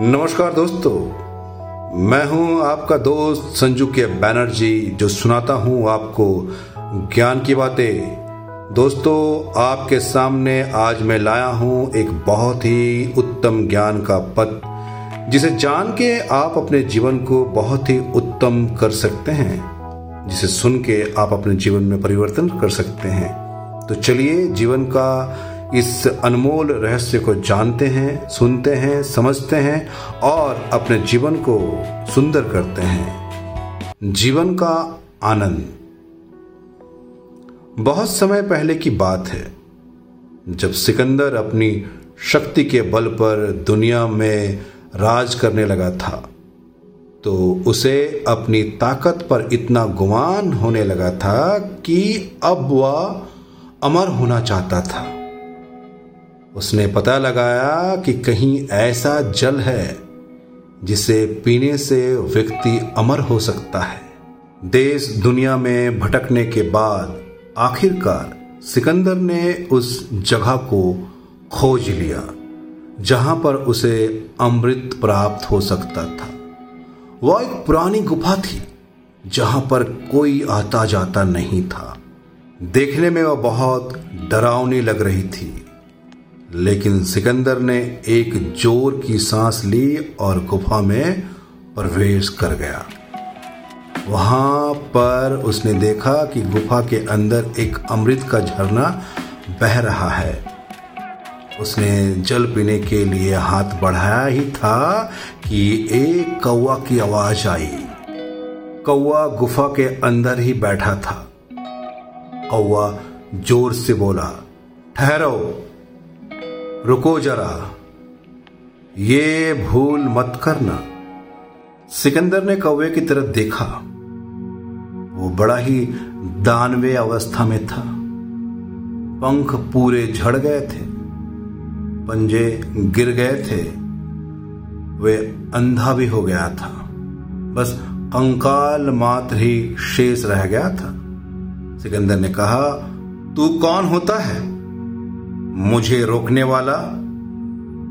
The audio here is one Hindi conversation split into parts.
नमस्कार दोस्तों, मैं हूँ आपका दोस्त संजू के बैनर्जी जो सुनाता हूँ आपको ज्ञान की बातें। दोस्तों, आपके सामने आज मैं लाया हूँ एक बहुत ही उत्तम ज्ञान का पद, जिसे जान के आप अपने जीवन को बहुत ही उत्तम कर सकते हैं, जिसे सुन के आप अपने जीवन में परिवर्तन कर सकते हैं। तो चलिए, जीवन का इस अनमोल रहस्य को जानते हैं, सुनते हैं, समझते हैं और अपने जीवन को सुंदर करते हैं। जीवन का आनंद। बहुत समय पहले की बात है, जब सिकंदर अपनी शक्ति के बल पर दुनिया में राज करने लगा था तो उसे अपनी ताकत पर इतना गुमान होने लगा था कि अब वह अमर होना चाहता था। उसने पता लगाया कि कहीं ऐसा जल है जिसे पीने से व्यक्ति अमर हो सकता है। देश दुनिया में भटकने के बाद आखिरकार सिकंदर ने उस जगह को खोज लिया, जहाँ पर उसे अमृत प्राप्त हो सकता था। वह एक पुरानी गुफा थी, जहाँ पर कोई आता जाता नहीं था। देखने में वह बहुत डरावनी लग रही थी। लेकिन सिकंदर ने एक ज़ोर की सांस ली और गुफा में प्रवेश कर गया। वहाँ पर उसने देखा कि गुफा के अंदर एक अमृत का झरना बह रहा है। उसने जल पीने के लिए हाथ बढ़ाया ही था कि एक कौवा की आवाज़ आई। कौवा गुफा के अंदर ही बैठा था। कौवा ज़ोर से बोला, ठहरो। रुको जरा। ये भूल मत करना। सिकंदर ने कौवे की तरफ़ देखा। वो बड़ा ही दानवे अवस्था में था। पंख पूरे झड़ गए थे। पंजे गिर गए थे। वे अंधा भी हो गया था। बस कंकाल मात्र ही शेष रह गया था। सिकंदर ने कहा, तू कौन होता है? मुझे रोकने वाला,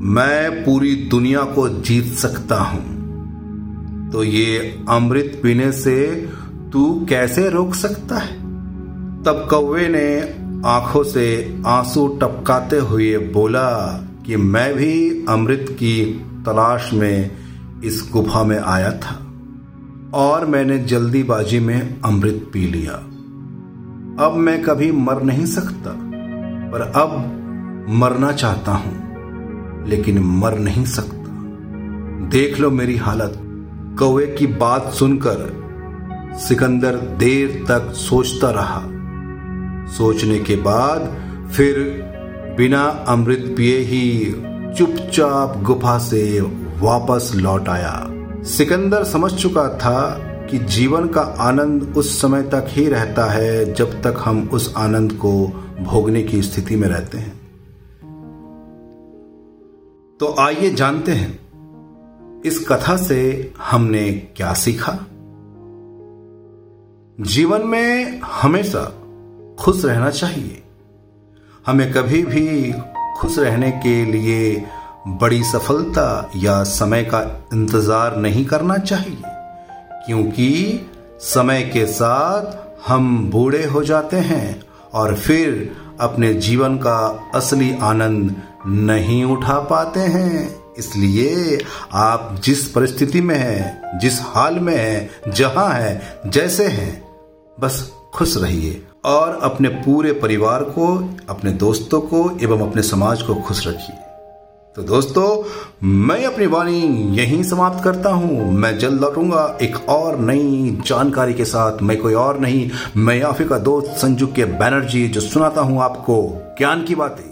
मैं पूरी दुनिया को जीत सकता हूँ। तो ये अमृत पीने से तू कैसे रोक सकता है? तब कौवे ने आँखों से आँसू टपकाते हुए बोला कि मैं भी अमृत की तलाश में इस गुफा में आया था और मैंने जल्दीबाजी में अमृत पी लिया। अब मैं कभी मर नहीं सकता, पर अब मरना चाहता हूँ, लेकिन मर नहीं सकता। देख लो मेरी हालत। कौवे की बात सुनकर सिकंदर देर तक सोचता रहा। सोचने के बाद फिर बिना अमृत पिए ही चुपचाप गुफा से वापस लौट आया। सिकंदर समझ चुका था कि जीवन का आनंद उस समय तक ही रहता है जब तक हम उस आनंद को भोगने की स्थिति में रहते हैं। तो आइए जानते हैं, इस कथा से हमने क्या सीखा? जीवन में हमेशा खुश रहना चाहिए। हमें कभी भी खुश रहने के लिए बड़ी सफलता या समय का इंतज़ार नहीं करना चाहिए, क्योंकि समय के साथ हम बूढ़े हो जाते हैं और फिर अपने जीवन का असली आनंद नहीं उठा पाते हैं। इसलिए आप जिस परिस्थिति में हैं, जिस हाल में हैं, जहाँ हैं, जैसे हैं, बस खुश रहिए और अपने पूरे परिवार को, अपने दोस्तों को एवं अपने समाज को खुश रखिए। तो दोस्तों, मैं अपनी वाणी यहीं समाप्त करता हूँ। मैं जल्द लौटूँगा एक और नई जानकारी के साथ। मैं कोई और नहीं, मैं याफी का दोस्त संजू के बैनर्जी, जो सुनाता हूँ आपको ज्ञान की बातें।